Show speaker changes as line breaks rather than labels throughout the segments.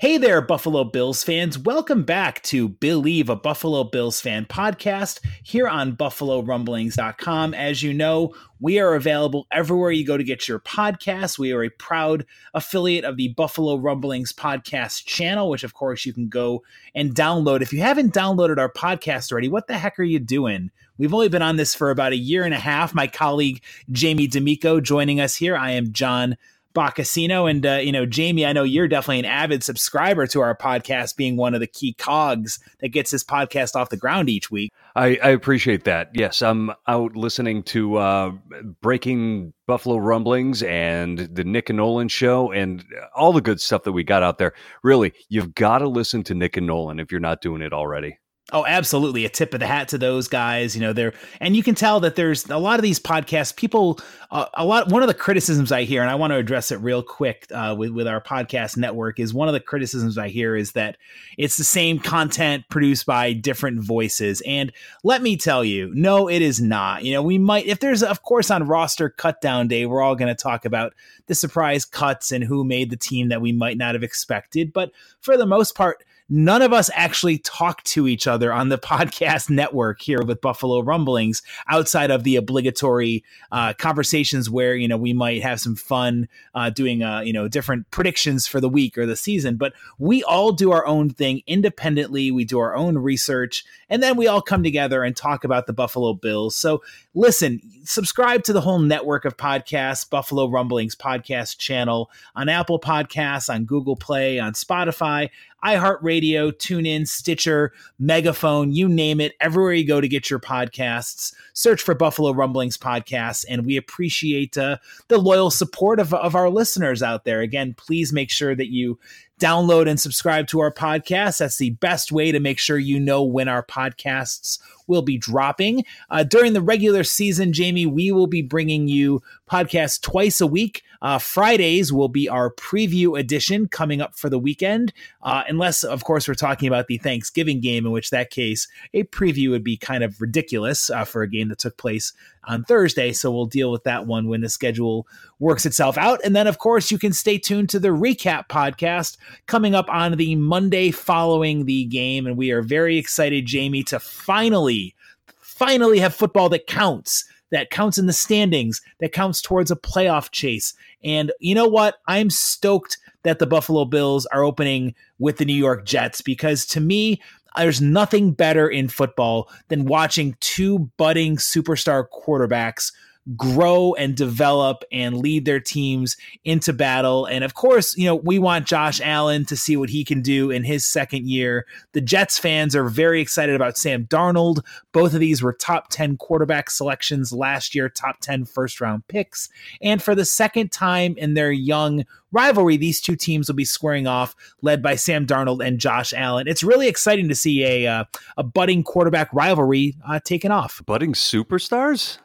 Hey there, Buffalo Bills fans. Welcome back to Believe, a Buffalo Bills fan podcast here on BuffaloRumblings.com. As you know, we are available everywhere you go to get your podcast. We are a proud affiliate of the Buffalo Rumblings podcast channel, which, of course, you can go and download. If you haven't downloaded our podcast already, what the heck are you doing? We've only been on this for about a year and a half. My colleague Jamie D'Amico joining us here. I am John Boccacino. And, uh, you know, Jamie, I know you're definitely an avid subscriber to our podcast, being one of the key cogs that gets this podcast off the ground each week.
I, I appreciate that. Yes, I'm out listening to uh, Breaking Buffalo Rumblings and the Nick and Nolan show and all the good stuff that we got out there. Really, you've got to listen to Nick and Nolan if you're not doing it already.
Oh, absolutely. A tip of the hat to those guys. You know, they're, and you can tell that there's a lot of these podcasts, people, uh, a lot, one of the criticisms I hear, and I want to address it real quick uh, with, with our podcast network, is one of the criticisms I hear is that it's the same content produced by different voices. And let me tell you, no, it is not. You know, we might, if there's, of course, on roster cut down day, we're all going to talk about the surprise cuts and who made the team that we might not have expected. But for the most part, none of us actually talk to each other on the podcast network here with Buffalo Rumblings outside of the obligatory uh, conversations where, you know, we might have some fun uh, doing, uh, you know, different predictions for the week or the season. But we all do our own thing independently. We do our own research and then we all come together and talk about the Buffalo Bills. So listen, subscribe to the whole network of podcasts, Buffalo Rumblings podcast channel on Apple Podcasts, on Google Play, on Spotify iHeartRadio, TuneIn, Stitcher, Megaphone, you name it. Everywhere you go to get your podcasts, search for Buffalo Rumblings Podcasts. And we appreciate uh, the loyal support of, of our listeners out there. Again, please make sure that you download and subscribe to our podcast. That's the best way to make sure you know when our podcasts will be dropping. Uh, during the regular season, Jamie, we will be bringing you podcasts twice a week. Uh, Fridays will be our preview edition coming up for the weekend, uh, unless, of course, we're talking about the Thanksgiving game, in which that case, a preview would be kind of ridiculous uh, for a game that took place on Thursday. So we'll deal with that one when the schedule works itself out. And then, of course, you can stay tuned to the recap podcast coming up on the Monday following the game. And we are very excited, Jamie, to finally, finally have football that counts. That counts in the standings, that counts towards a playoff chase. And you know what? I'm stoked that the Buffalo Bills are opening with the New York Jets because to me, there's nothing better in football than watching two budding superstar quarterbacks grow and develop and lead their teams into battle. And of course, you know, we want Josh Allen to see what he can do in his second year. The Jets fans are very excited about Sam Darnold. Both of these were top 10 quarterback selections last year, top 10 first round picks. And for the second time in their young rivalry, these two teams will be squaring off, led by Sam Darnold and Josh Allen. It's really exciting to see a uh, a budding quarterback rivalry uh, taken off.
Budding superstars.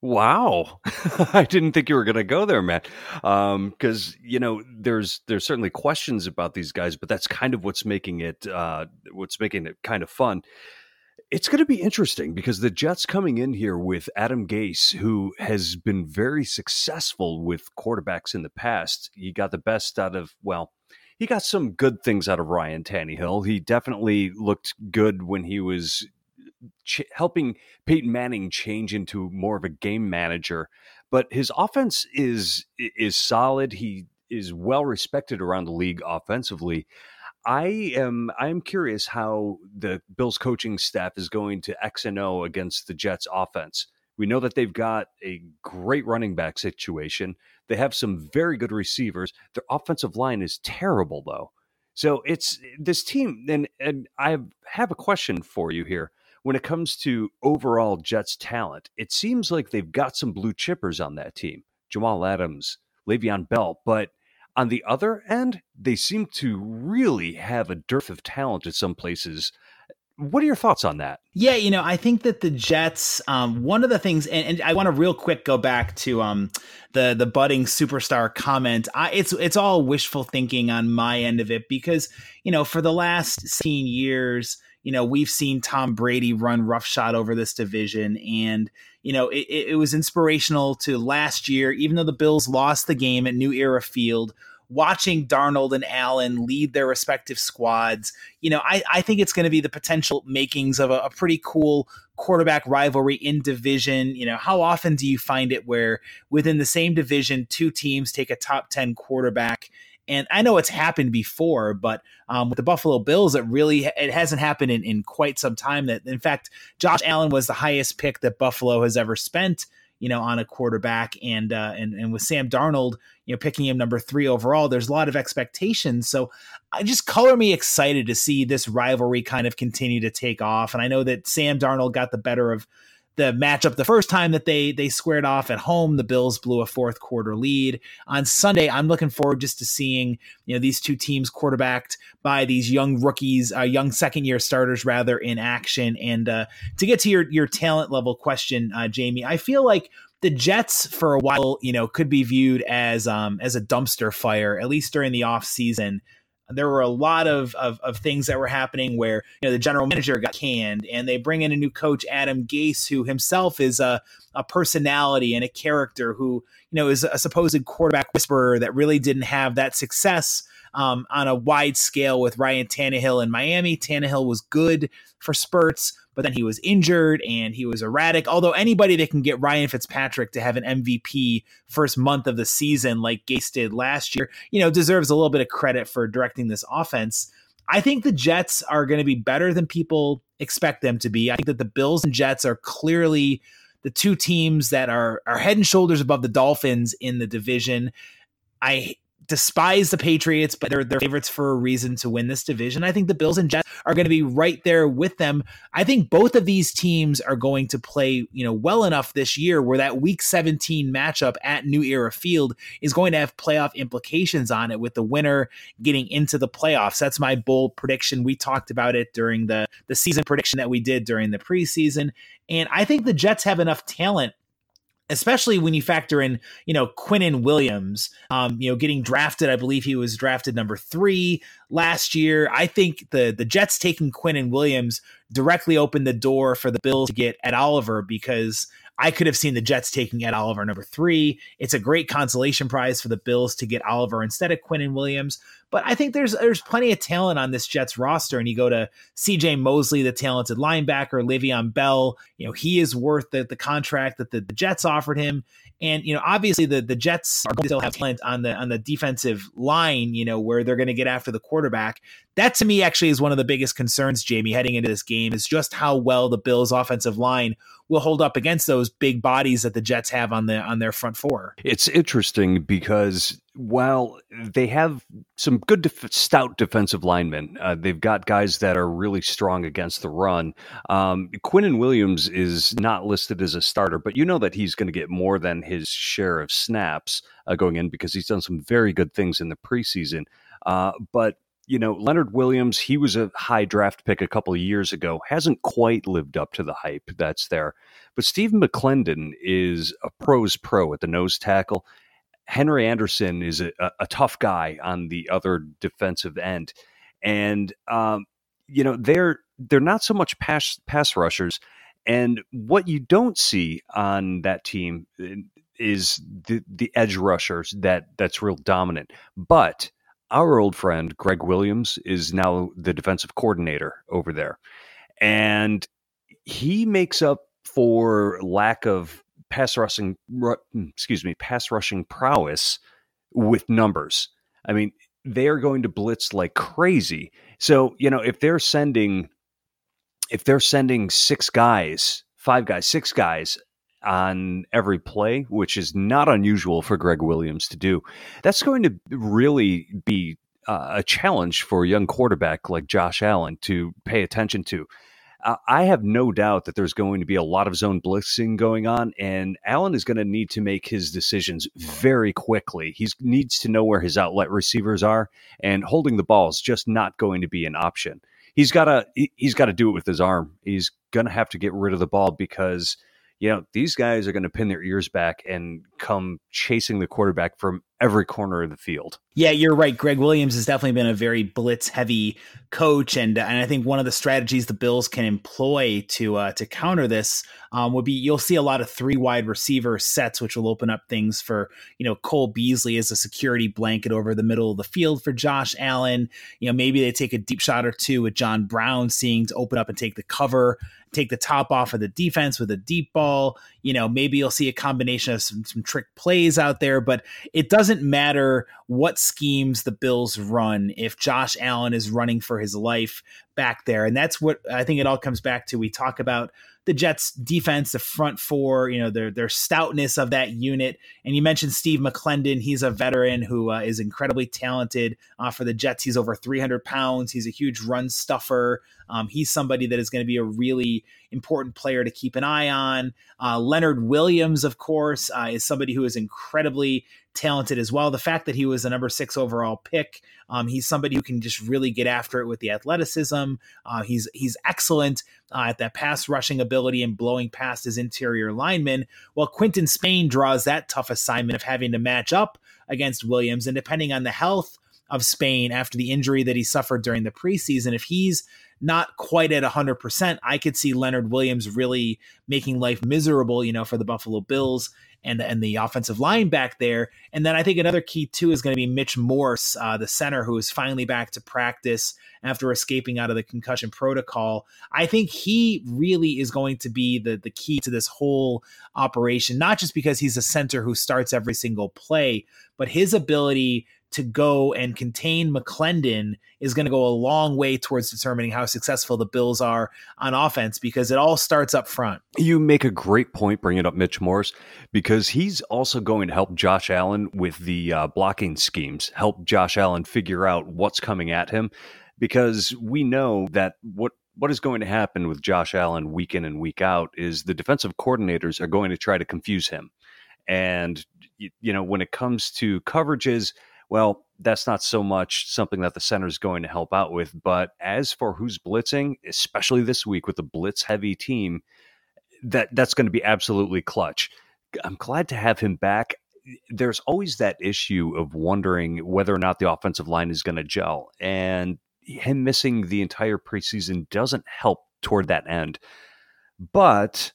Wow, I didn't think you were going to go there, Matt. Because um, you know, there's there's certainly questions about these guys, but that's kind of what's making it uh, what's making it kind of fun. It's going to be interesting because the Jets coming in here with Adam Gase, who has been very successful with quarterbacks in the past. He got the best out of well, he got some good things out of Ryan Tannehill. He definitely looked good when he was ch- helping Peyton Manning change into more of a game manager. But his offense is is solid. He is well respected around the league offensively. I am I am curious how the Bills coaching staff is going to X and O against the Jets offense. We know that they've got a great running back situation. They have some very good receivers. Their offensive line is terrible though. So it's this team and and I have a question for you here. When it comes to overall Jets talent, it seems like they've got some blue chippers on that team. Jamal Adams, Le'Veon Bell, but on the other end, they seem to really have a dearth of talent at some places. What are your thoughts on that?
Yeah, you know, I think that the Jets, um, one of the things, and, and, I want to real quick go back to um, the the budding superstar comment. I, it's it's all wishful thinking on my end of it because you know for the last 16 years, you know we've seen Tom Brady run roughshod over this division, and you know it, it was inspirational to last year, even though the Bills lost the game at New Era Field watching Darnold and Allen lead their respective squads, you know, I, I think it's going to be the potential makings of a, a pretty cool quarterback rivalry in division. You know, how often do you find it where within the same division, two teams take a top 10 quarterback? And I know it's happened before, but um, with the Buffalo Bills, it really it hasn't happened in, in quite some time. That in fact, Josh Allen was the highest pick that Buffalo has ever spent you know, on a quarterback. And uh, and and with Sam Darnold, you know, picking him number three overall, there's a lot of expectations. So I just color me excited to see this rivalry kind of continue to take off. And I know that Sam Darnold got the better of the matchup the first time that they they squared off at home. The bills blew a fourth quarter lead. On sunday i'm looking forward just to seeing you know these two teams quarterbacked by these young rookies uh, young second year starters rather in action. And uh, to get to your your talent level question uh, jamie i feel like the Jets for a while, you know, could be viewed as um as a dumpster fire, at least during the off season there were a lot of, of, of things that were happening where you know the general manager got canned and they bring in a new coach adam gase who himself is a, a personality and a character who you know is a supposed quarterback whisperer that really didn't have that success um, on a wide scale with Ryan Tannehill in Miami. Tannehill was good for spurts, but then he was injured and he was erratic. Although anybody that can get Ryan Fitzpatrick to have an MVP first month of the season, like Gase did last year, you know, deserves a little bit of credit for directing this offense. I think the Jets are going to be better than people expect them to be. I think that the Bills and Jets are clearly the two teams that are are head and shoulders above the Dolphins in the division. I despise the Patriots, but they're their favorites for a reason to win this division. I think the Bills and Jets are going to be right there with them. I think both of these teams are going to play, you know, well enough this year where that week 17 matchup at New Era Field is going to have playoff implications on it with the winner getting into the playoffs. That's my bold prediction. We talked about it during the the season prediction that we did during the preseason. And I think the Jets have enough talent especially when you factor in, you know, Quinnen Williams, um, you know, getting drafted. I believe he was drafted number three last year. I think the the Jets taking Quinnen Williams directly opened the door for the Bills to get at Oliver because I could have seen the Jets taking Ed Oliver number three. It's a great consolation prize for the Bills to get Oliver instead of Quinnen Williams. But I think there's there's plenty of talent on this Jets roster. And you go to C.J. Mosley, the talented linebacker, Le'Veon Bell. You know he is worth the, the contract that the, the Jets offered him. And you know, obviously the the Jets are going to still have talent on the on the defensive line. You know, where they're going to get after the quarterback. That to me actually is one of the biggest concerns, Jamie, heading into this game is just how well the Bills' offensive line will hold up against those big bodies that the Jets have on the on their front four.
It's interesting because while they have some good def- stout defensive linemen, uh, they've got guys that are really strong against the run. Um, Quinnen Williams is not listed as a starter, but you know that he's going to get more than his share of snaps uh, going in because he's done some very good things in the preseason. Uh, but you know, Leonard Williams, he was a high draft pick a couple of years ago, hasn't quite lived up to the hype that's there. But Stephen McLendon is a pro's pro at the nose tackle. Henry Anderson is a, a tough guy on the other defensive end. And, um, you know, they're they're not so much pass pass rushers. And what you don't see on that team eh, is the the edge rushers that that's real dominant. But our old friend Gregg Williams is now the defensive coordinator over there. And he makes up for lack of pass rushing excuse me, pass rushing prowess with numbers. I mean, they are going to blitz like crazy. So, you know, if they're sending if they're sending six guys, five guys, six guys on every play, which is not unusual for Gregg Williams to do, that's going to really be uh, a challenge for a young quarterback like Josh Allen to pay attention to. Uh, I have no doubt that there's going to be a lot of zone blitzing going on, and Allen is going to need to make his decisions very quickly. He needs to know where his outlet receivers are, and holding the ball is just not going to be an option. He's got to he's got to do it with his arm. He's going to have to get rid of the ball because you know, these guys are going to pin their ears back and come chasing the quarterback from every corner of the field.
Yeah, you're right. Gregg Williams has definitely been a very blitz heavy coach, and and I think one of the strategies the Bills can employ to uh, to counter this um, would be you'll see a lot of three wide receiver sets, which will open up things for you know Cole Beasley as a security blanket over the middle of the field for Josh Allen. You know maybe they take a deep shot or two with John Brown seeing to open up and take the cover take the top off of the defense with a deep ball. You know, maybe you'll see a combination of some, some trick plays out there, but it doesn't matter what schemes the Bills run if Josh Allen is running for his life back there. And that's what I think it all comes back to. We talk about the Jets defense, the front four, you know, their their stoutness of that unit. And you mentioned Steve McLendon. He's a veteran who uh, is incredibly talented uh, for the Jets. He's over 300 pounds. He's a huge run stuffer. Um, he's somebody that is going to be a really important player to keep an eye on. Uh, Leonard Williams, of course, uh, is somebody who is incredibly talented as well. The fact that he was a number six overall pick, um, he's somebody who can just really get after it with the athleticism. Uh, he's he's excellent uh, at that pass rushing ability and blowing past his interior linemen. While Quinton Spain draws that tough assignment of having to match up against Williams, and depending on the health of Spain after the injury that he suffered during the preseason, if he's not quite at 100%, I could see Leonard Williams really making life miserable, you know, for the Buffalo Bills and and the offensive line back there. And then I think another key too is going to be Mitch Morse, uh, the center, who is finally back to practice after escaping out of the concussion protocol. I think he really is going to be the the key to this whole operation, not just because he's a center who starts every single play, but his ability to go and contain McLendon is going to go a long way towards determining how successful the Bills are on offense because it all starts up front.
You make a great point bringing up Mitch Morse because he's also going to help Josh Allen with the uh, blocking schemes, help Josh Allen figure out what's coming at him because we know that what what is going to happen with Josh Allen week in and week out is the defensive coordinators are going to try to confuse him. And you know, when it comes to coverages, well, that's not so much something that the center is going to help out with. But as for who's blitzing, especially this week with the blitz heavy team, that that's going to be absolutely clutch. I'm glad to have him back. There's always that issue of wondering whether or not the offensive line is going to gel, and him missing the entire preseason doesn't help toward that end. But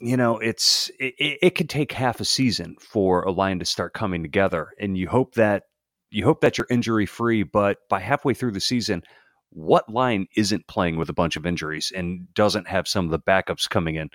you know, it's it, it could take half a season for a line to start coming together, and you hope that you hope that you're injury free. But by halfway through the season, what line isn't playing with a bunch of injuries and doesn't have some of the backups coming in?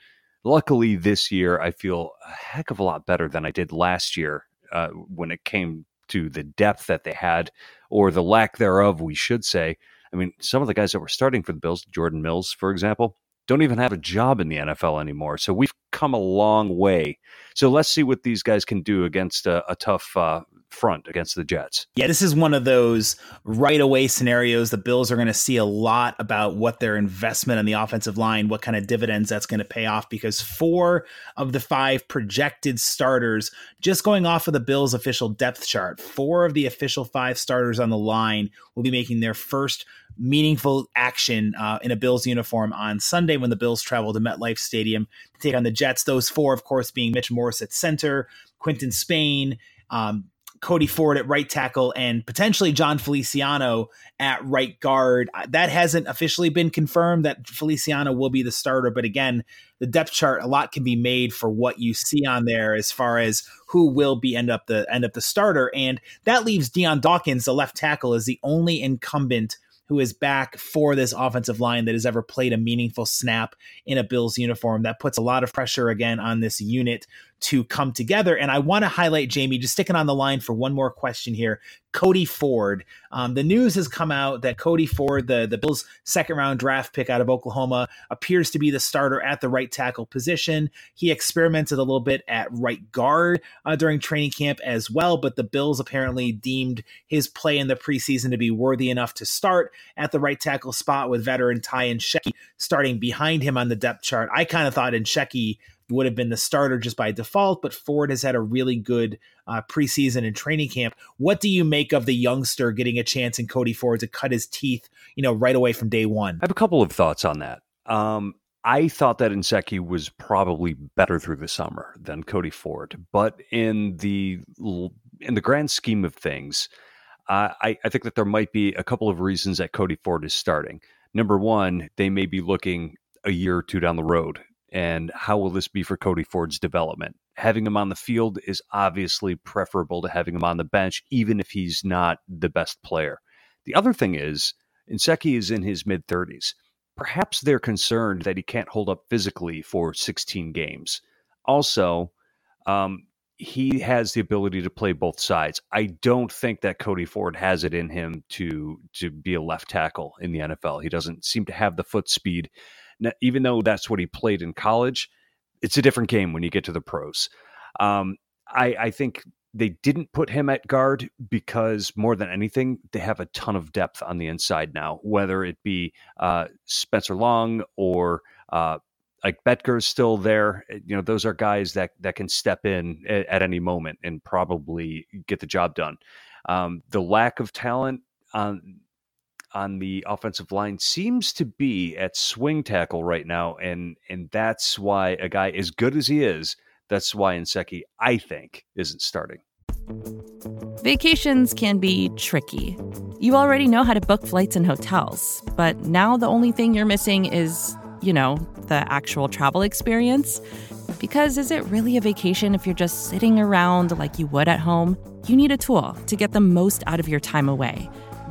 Luckily, this year I feel a heck of a lot better than I did last year uh, when it came to the depth that they had, or the lack thereof, we should say. I mean, some of the guys that were starting for the Bills, Jordan Mills, for example, don't even have a job in the NFL anymore. So we've come a long way. So let's see what these guys can do against a, a tough uh, front against the Jets.
Yeah, this is one of those right away scenarios. The Bills are going to see a lot about what their investment on the offensive line, what kind of dividends that's going to pay off, because four of the five projected starters, just going off of the Bills' official depth chart, four of the official five starters on the line will be making their first meaningful action uh, in a Bills uniform on Sunday when the Bills travel to MetLife Stadium to take on the Jets. Those four, of course, being Mitch Morse at center, Quinton Spain, um, Cody Ford at right tackle, and potentially Jon Feliciano at right guard. Uh, that hasn't officially been confirmed that Feliciano will be the starter, but again, the depth chart a lot can be made for what you see on there as far as who will be end up the end up the starter, and that leaves Dion Dawkins, the left tackle, as the only incumbent who is back for this offensive line that has ever played a meaningful snap in a Bills uniform. That puts a lot of pressure again on this unit to come together. And I want to highlight, Jamie, just sticking on the line for one more question here. Cody Ford. Um, the news has come out that Cody Ford, the, the Bills' second round draft pick out of Oklahoma, appears to be the starter at the right tackle position. He experimented a little bit at right guard uh, during training camp as well, but the Bills apparently deemed his play in the preseason to be worthy enough to start at the right tackle spot with veteran Ty Nsekhe starting behind him on the depth chart. I kind of thought Nsekhe would have been the starter just by default, but Ford has had a really good uh, preseason and training camp. What do you make of the youngster getting a chance in Cody Ford to cut his teeth, you know, right away from day one?
I have a couple of thoughts on that. Um, I thought that Nsekhe was probably better through the summer than Cody Ford, but in the in the grand scheme of things, uh, I, I think that there might be a couple of reasons that Cody Ford is starting. Number one, they may be looking a year or two down the road and how will this be for Cody Ford's development? Having him on the field is obviously preferable to having him on the bench, even if he's not the best player. The other thing is, Nsekhe is in his mid 30s. Perhaps they're concerned that he can't hold up physically for 16 games. Also, um, he has the ability to play both sides. I don't think that Cody Ford has it in him to to be a left tackle in the NFL. He doesn't seem to have the foot speed even though that's what he played in college, it's a different game when you get to the pros. Um, I, I think they didn't put him at guard because more than anything, they have a ton of depth on the inside now, whether it be uh, Spencer Long or uh, Ike Boettger's still there. Eh, you know, those are guys that that can step in at, at any moment and probably get the job done. Um, the lack of talent on on the offensive line seems to be at swing tackle right now, and and that's why a guy as good as he is, that's why Nsekhe, I think, isn't starting.
Vacations can be tricky. You already know how to book flights and hotels, but now the only thing you're missing is, you know, the actual travel experience. Because is it really a vacation if you're just sitting around like you would at home? You need a tool to get the most out of your time away.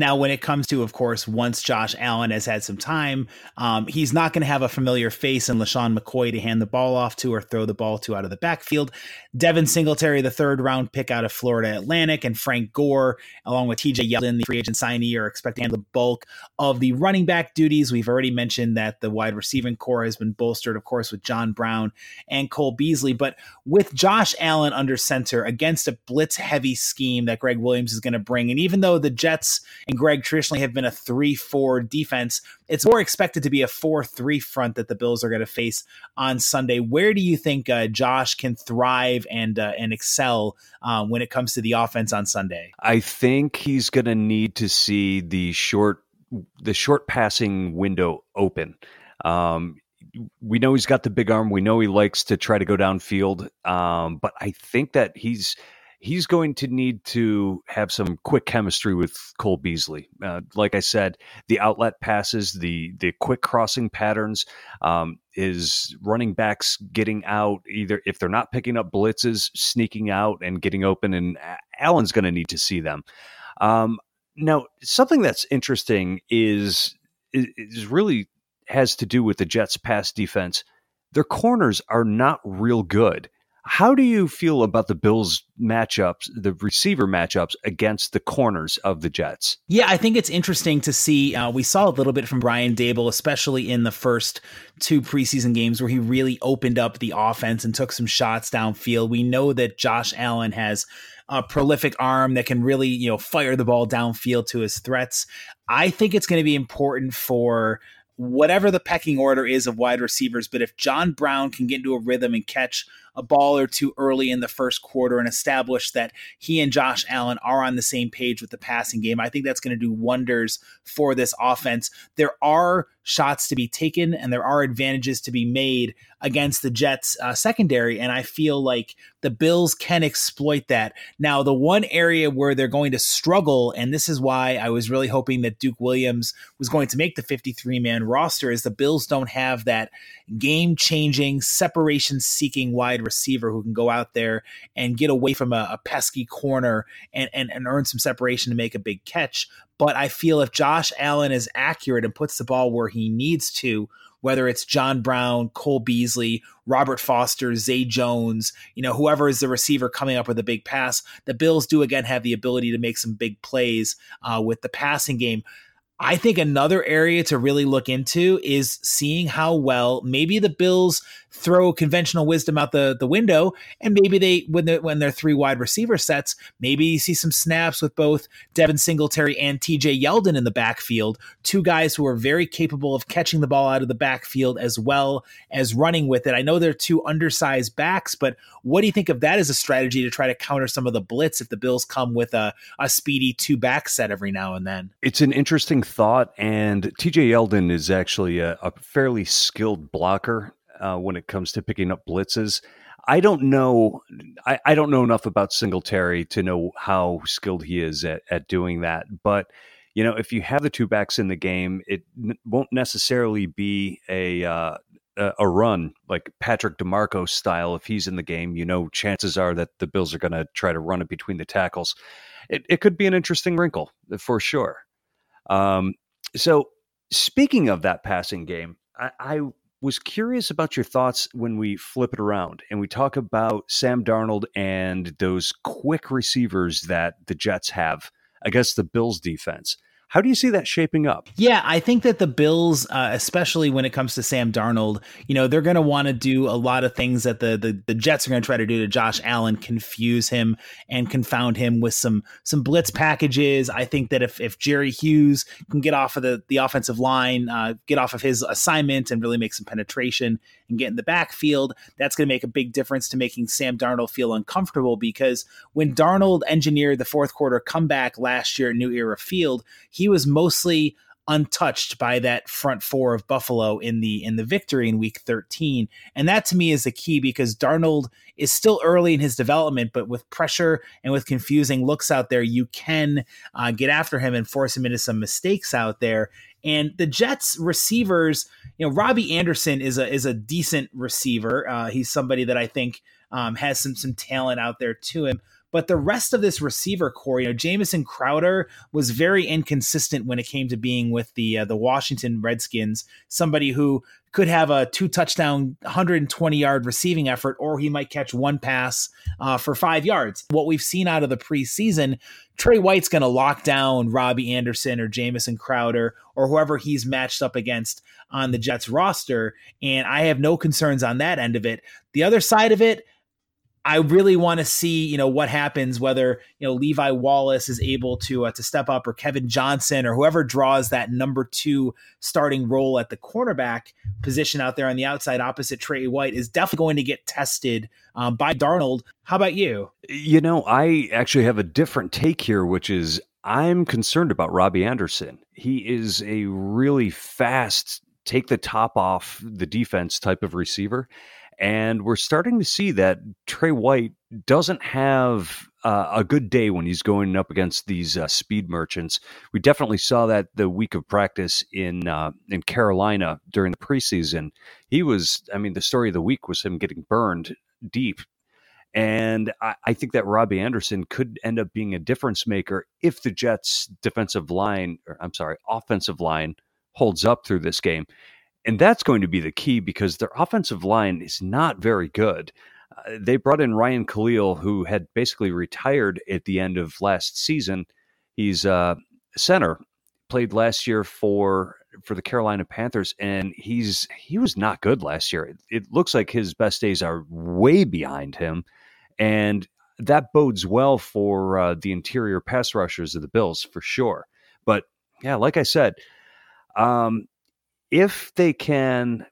Now, when it comes to, of course, once Josh Allen has had some time, um, he's not going to have a familiar face in LeSean McCoy to hand the ball off to or throw the ball to out of the backfield. Devin Singletary, the third round pick out of Florida Atlantic, and Frank Gore, along with TJ Yeldon, the free agent signee, are expecting the bulk of the running back duties. We've already mentioned that the wide receiving core has been bolstered, of course, with John Brown and Cole Beasley. But with Josh Allen under center against a blitz heavy scheme that Gregg Williams is going to bring, and even though the Jets and Gregg traditionally have been a 3 4 defense. It's more expected to be a 4 3 front that the Bills are going to face on Sunday. Where do you think uh, Josh can thrive and, uh, and excel uh, when it comes to the offense on Sunday?
I think he's going to need to see the short the short passing window open. Um, we know he's got the big arm. We know he likes to try to go downfield. Um, but I think that he's he's going to need to have some quick chemistry with Cole Beasley. Uh, like I said, the outlet passes, the the quick crossing patterns, um, is running backs getting out either if they're not picking up blitzes, sneaking out and getting open, and Allen's going to need to see them. Um, now, something that's interesting is is really has to do with the Jets' pass defense. Their corners are not real good. How do you feel about the Bills matchups, the receiver matchups against the corners of the Jets?
Yeah, I think it's interesting to see. Uh, we saw a little bit from Brian Daboll, especially in the first two preseason games where he really opened up the offense and took some shots downfield. We know that Josh Allen has a prolific arm that can really, you know, fire the ball downfield to his threats. I think it's going to be important for whatever the pecking order is of wide receivers. But if John Brown can get into a rhythm and catch a ball or two early in the first quarter and establish that he and Josh Allen are on the same page with the passing game, I think that's going to do wonders for this offense. There are shots to be taken and there are advantages to be made against the Jets uh, secondary. And I feel like the Bills can exploit that. Now, the one area where they're going to struggle, and this is why I was really hoping that Duke Williams was going to make the 53 man roster, is the Bills don't have that game changing, separation seeking wide receiver who can go out there and get away from a, a pesky corner and, and, and earn some separation to make a big catch. But I feel if Josh Allen is accurate and puts the ball where he needs to, whether it's John Brown, Cole Beasley, Robert Foster, Zay Jones, you know, whoever is the receiver coming up with a big pass, the Bills do again have the ability to make some big plays uh, with the passing game. I think another area to really look into is seeing how well maybe the Bills throw conventional wisdom out the, the window and maybe they when they when they're three wide receiver sets, maybe you see some snaps with both Devin Singletary and TJ Yeldon in the backfield, two guys who are very capable of catching the ball out of the backfield as well as running with it. I know they're two undersized backs, but what do you think of that as a strategy to try to counter some of the blitz if the Bills come with a, a speedy two back set every now and then?
It's an interesting thought. And TJ Yeldon is actually a, a fairly skilled blocker uh, when it comes to picking up blitzes. I don't know. I, I, don't know enough about Singletary to know how skilled he is at, at doing that. But you know, if you have the two backs in the game, it n- won't necessarily be a uh, a run like Patrick DiMarco style. If he's in the game, you know, chances are that the Bills are going to try to run it between the tackles. It, it could be an interesting wrinkle for sure. Um, so, speaking of that passing game, I, I was curious about your thoughts when we flip it around and we talk about Sam Darnold and those quick receivers that the Jets have against the Bills defense. How do you see that shaping up?
Yeah, I think that the Bills, uh, especially when it comes to Sam Darnold, you know, they're going to want to do a lot of things that the, the the Jets are going to try to do to Josh Allen, confuse him and confound him with some some blitz packages. I think that if if Jerry Hughes can get off of the the offensive line, uh, get off of his assignment, and really make some penetration and get in the backfield, that's going to make a big difference to making Sam Darnold feel uncomfortable. Because when Darnold engineered the fourth quarter comeback last year at New Era Field, he was mostly untouched by that front four of Buffalo in the in the victory in week 13 and that to me is the key because Darnold is still early in his development but with pressure and with confusing looks out there you can uh, get after him and force him into some mistakes out there and the Jets receivers you know Robbie Anderson is a is a decent receiver uh, he's somebody that I think um, has some some talent out there to him but the rest of this receiver core, you know, Jamison Crowder was very inconsistent when it came to being with the uh, the Washington Redskins. Somebody who could have a two touchdown, 120 yard receiving effort, or he might catch one pass uh, for five yards. What we've seen out of the preseason, Tre White's going to lock down Robbie Anderson or Jamison Crowder or whoever he's matched up against on the Jets roster. And I have no concerns on that end of it. The other side of it, I really want to see, you know, what happens whether you know Levi Wallace is able to uh, to step up, or Kevin Johnson, or whoever draws that number two starting role at the cornerback position out there on the outside opposite Tre White is definitely going to get tested um, by Darnold. How about you?
You know, I actually have a different take here, which is I'm concerned about Robbie Anderson. He is a really fast, take the top off the defense type of receiver. And we're starting to see that Tre White doesn't have uh, a good day when he's going up against these uh, speed merchants. We definitely saw that the week of practice in uh, in Carolina during the preseason. He was, I mean, the story of the week was him getting burned deep. And I, I think that Robbie Anderson could end up being a difference maker if the Jets' defensive line, or I'm sorry, offensive line holds up through this game. And that's going to be the key because their offensive line is not very good. Uh, they brought in Ryan Kalil, who had basically retired at the end of last season. He's a center, played last year for for the Carolina Panthers, and he's he was not good last year. It, it looks like his best days are way behind him, and that bodes well for uh, the interior pass rushers of the Bills for sure. But yeah, like I said, um, if they can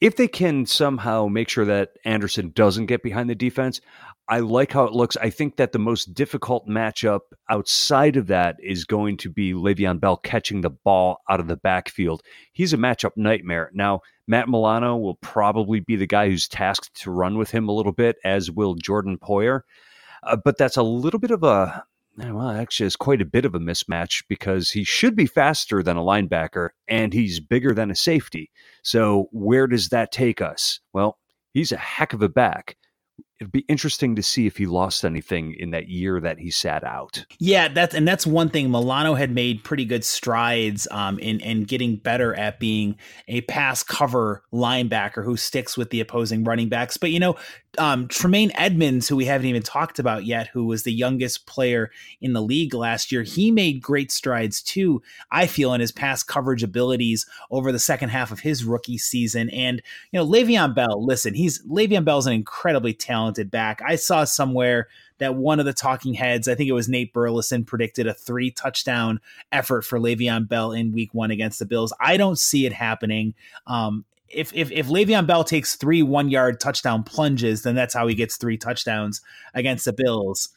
if they can somehow make sure that Anderson doesn't get behind the defense, I like how it looks. I think that the most difficult matchup outside of that is going to be Le'Veon Bell catching the ball out of the backfield. He's a matchup nightmare. Now, Matt Milano will probably be the guy who's tasked to run with him a little bit, as will Jordan Poyer. Uh, but that's a little bit of a well, actually, it's quite a bit of a mismatch because he should be faster than a linebacker and he's bigger than a safety. So, where does that take us? Well, he's a heck of a back it'd be interesting to see if he lost anything in that year that he sat out.
Yeah, that's and that's one thing. Milano had made pretty good strides um, in in getting better at being a pass cover linebacker who sticks with the opposing running backs. But you know, um, Tremaine Edmunds, who we haven't even talked about yet, who was the youngest player in the league last year, he made great strides too. I feel in his pass coverage abilities over the second half of his rookie season. And you know, Le'Veon Bell. Listen, he's Le'Veon Bell's an incredibly talented back. I saw somewhere that one of the talking heads, I think it was Nate Burleson, predicted a three touchdown effort for Le'Veon Bell in Week One against the Bills. I don't see it happening. Um, if if if Le'Veon Bell takes three one yard touchdown plunges, then that's how he gets three touchdowns against the Bills.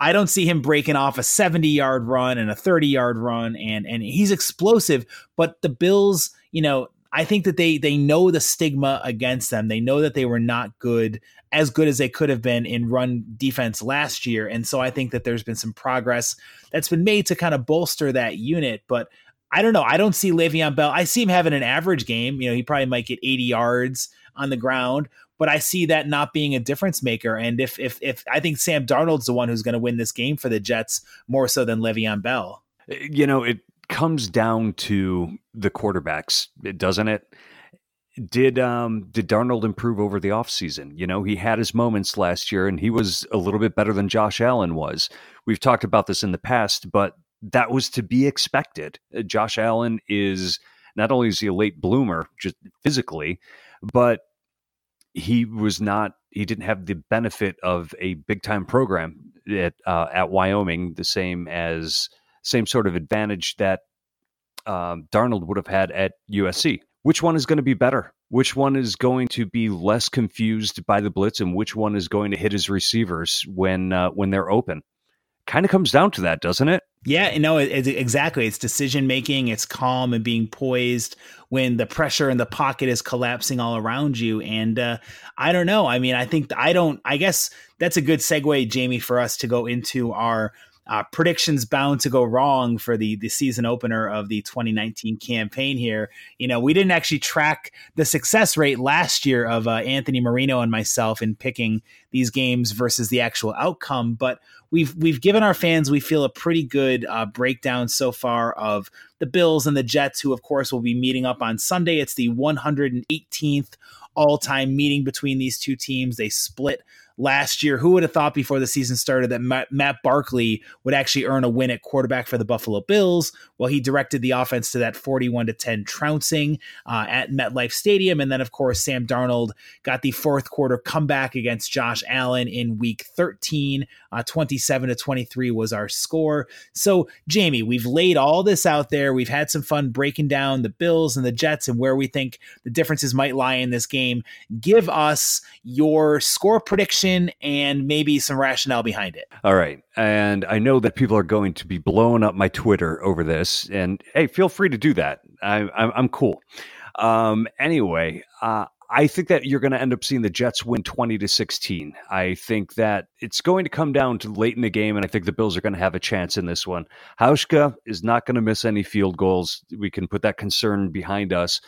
I don't see him breaking off a 70 yard run and a 30 yard run and and he's explosive, but the Bills, you know, I think that they they know the stigma against them. They know that they were not good as good as they could have been in run defense last year. And so I think that there's been some progress that's been made to kind of bolster that unit, but I don't know. I don't see Le'Veon Bell. I see him having an average game. You know, he probably might get 80 yards on the ground, but I see that not being a difference maker. And if if if I think Sam Darnold's the one who's going to win this game for the Jets more so than Le'Veon Bell.
You know, it comes down to the quarterbacks, doesn't it? Did um did Darnold improve over the offseason? You know, he had his moments last year and he was a little bit better than Josh Allen was. We've talked about this in the past, but that was to be expected. Uh, Josh Allen is not only is he a late bloomer just physically, but he was not he didn't have the benefit of a big time program at uh, at Wyoming the same as same sort of advantage that um, Darnold would have had at USC. Which one is going to be better? Which one is going to be less confused by the blitz, and which one is going to hit his receivers when uh, when they're open? Kind of comes down to that, doesn't it?
Yeah, no, it, exactly. It's decision making. It's calm and being poised when the pressure in the pocket is collapsing all around you. And uh, I don't know. I mean, I think I don't. I guess that's a good segue, Jamie, for us to go into our uh, predictions bound to go wrong for the the season opener of the 2019 campaign here. You know, we didn't actually track the success rate last year of uh, Anthony Marino and myself in picking these games versus the actual outcome, but we've we've given our fans we feel a pretty good uh, breakdown so far of the Bills and the Jets, who of course will be meeting up on Sunday. It's the 118th all time meeting between these two teams. They split last year. Who would have thought before the season started that Matt, Matt Barkley would actually earn a win at quarterback for the Buffalo Bills? Well, he directed the offense to that 41 to 10 trouncing uh, at MetLife Stadium. And then, of course, Sam Darnold got the fourth quarter comeback against Josh Allen in week 13. Uh, 27 to 23 was our score. So, Jamie, we've laid all this out there. We've had some fun breaking down the Bills and the Jets and where we think the differences might lie in this game. Give us your score prediction and maybe some rationale behind it.
All right. And I know that people are going to be blowing up my Twitter over this. And hey, feel free to do that. I, am cool. Um, anyway, uh, I think that you're going to end up seeing the Jets win 20 to 16. I think that it's going to come down to late in the game, and I think the Bills are going to have a chance in this one. Hauschka is not going to miss any field goals. We can put that concern behind us.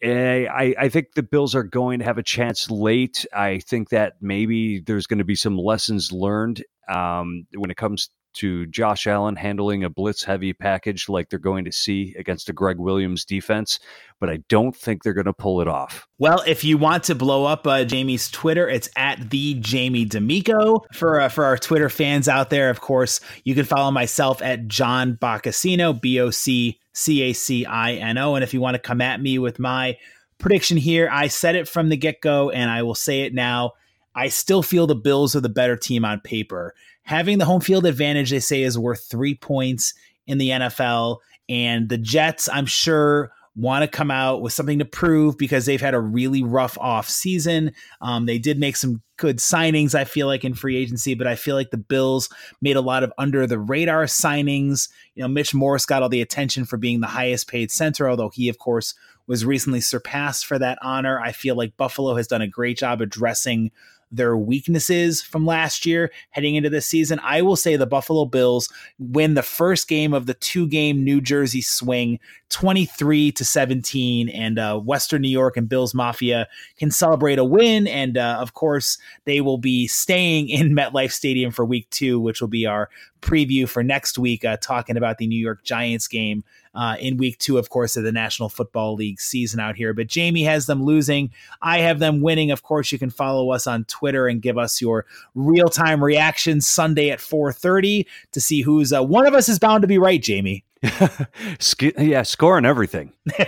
Eh, I, I think the Bills are going to have a chance late. I think that maybe there's going to be some lessons learned um, when it comes to Josh Allen handling a blitz heavy package like they're going to see against a Gregg Williams defense, but I don't think they're going to pull it off.
Well, if you want to blow up uh, Jamie's Twitter, it's at the Jamie D'Amico. For uh, for our Twitter fans out there, of course, you can follow myself at John Boccacino, B O C C A C I N O. And if you want to come at me with my prediction here, I said it from the get go, and I will say it now. I still feel the Bills are the better team on paper having the home field advantage, they say, is worth three points in the NFL. And the Jets, I'm sure, want to come out with something to prove because they've had a really rough off season. Um, they did make some good signings, I feel like, in free agency, but I feel like the Bills made a lot of under the radar signings. You know, Mitch Morse got all the attention for being the highest paid center, although he, of course, was recently surpassed for that honor. I feel like Buffalo has done a great job addressing their weaknesses from last year heading into this season. I will say the Buffalo Bills win the first game of the two game New Jersey swing 23 to 17 and uh, Western New York and Bills Mafia can celebrate a win and uh, of course they will be staying in MetLife Stadium for week 2 which will be our preview for next week uh, talking about the New York Giants game uh, in week two, of course, of the National Football League season out here. But Jamie has them losing. I have them winning. Of course, you can follow us on Twitter and give us your real time reactions Sunday at 4:30 to see who's uh, one of us is bound to be right, Jamie.
yeah, scoring everything.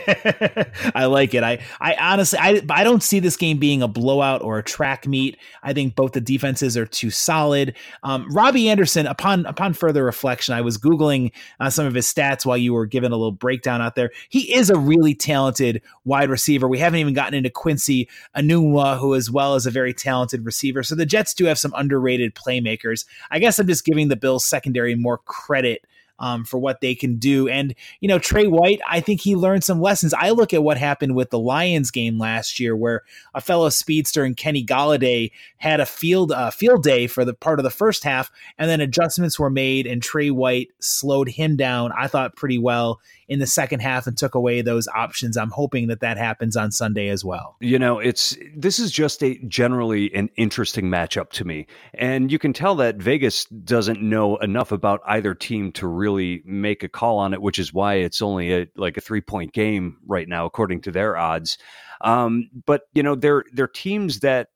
I like it. I, I honestly, I, I don't see this game being a blowout or a track meet. I think both the defenses are too solid. Um, Robbie Anderson, upon upon further reflection, I was googling uh, some of his stats while you were giving a little breakdown out there. He is a really talented wide receiver. We haven't even gotten into Quincy Enunwa, who as well is a very talented receiver. So the Jets do have some underrated playmakers. I guess I'm just giving the Bills secondary more credit um, for what they can do. And, you know, Tre White, I think he learned some lessons. I look at what happened with the Lions game last year, where a fellow speedster and Kenny Golladay had a field uh, field day for the part of the first half, and then adjustments were made, and Tre White slowed him down. I thought pretty well in the second half and took away those options. I'm hoping that that happens on Sunday as well.
You know, it's this is just a generally an interesting matchup to me. And you can tell that Vegas doesn't know enough about either team to really make a call on it, which is why it's only a like a 3-point game right now according to their odds. Um, but you know, they're they're teams that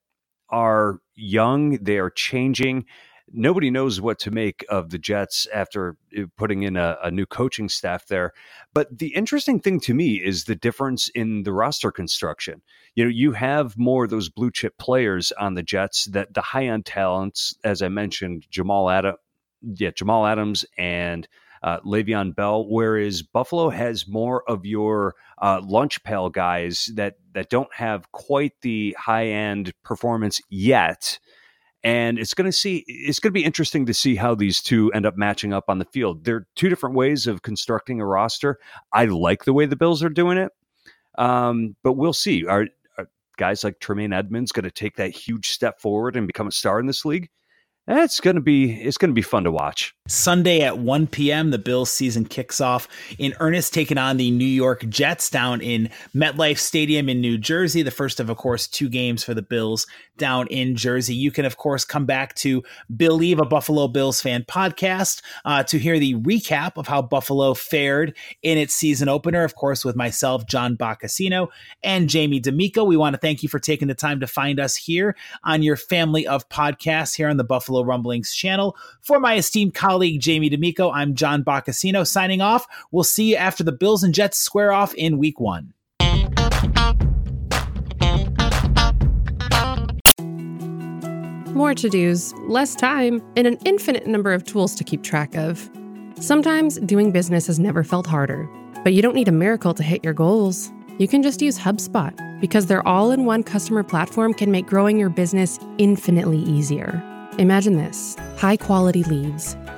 are young, they are changing nobody knows what to make of the Jets after uh, putting in a, a, new coaching staff there. But the interesting thing to me is the difference in the roster construction. You know, you have more of those blue chip players on the Jets that the high end talents, as I mentioned, Jamal Adams, yeah, Jamal Adams and uh, Le'Veon Bell, whereas Buffalo has more of your uh, lunch pail guys that that don't have quite the high end performance yet and it's going to see it's going to be interesting to see how these two end up matching up on the field. They're two different ways of constructing a roster. I like the way the Bills are doing it, um, but we'll see. Are, are, guys like Tremaine Edmunds going to take that huge step forward and become a star in this league? It's going to be it's going to be fun to watch.
Sunday at 1 p.m., the Bills season kicks off in earnest, taking on the New York Jets down in MetLife Stadium in New Jersey. The first of, of course, two games for the Bills down in Jersey. You can, of course, come back to Believe a Buffalo Bills fan podcast, uh, to hear the recap of how Buffalo fared in its season opener, of course, with myself, John Boccacino, and Jamie D'Amico. We want to thank you for taking the time to find us here on your family of podcasts here on the Buffalo Rumblings channel. For my esteemed colleagues, colleague Jamie D'Amico, I'm John Boccacino signing off. We'll see you after the Bills and Jets square off in week one.
More to dos, less time, and an infinite number of tools to keep track of. Sometimes doing business has never felt harder, but you don't need a miracle to hit your goals. You can just use HubSpot because their all in one customer platform can make growing your business infinitely easier. Imagine this high quality leads,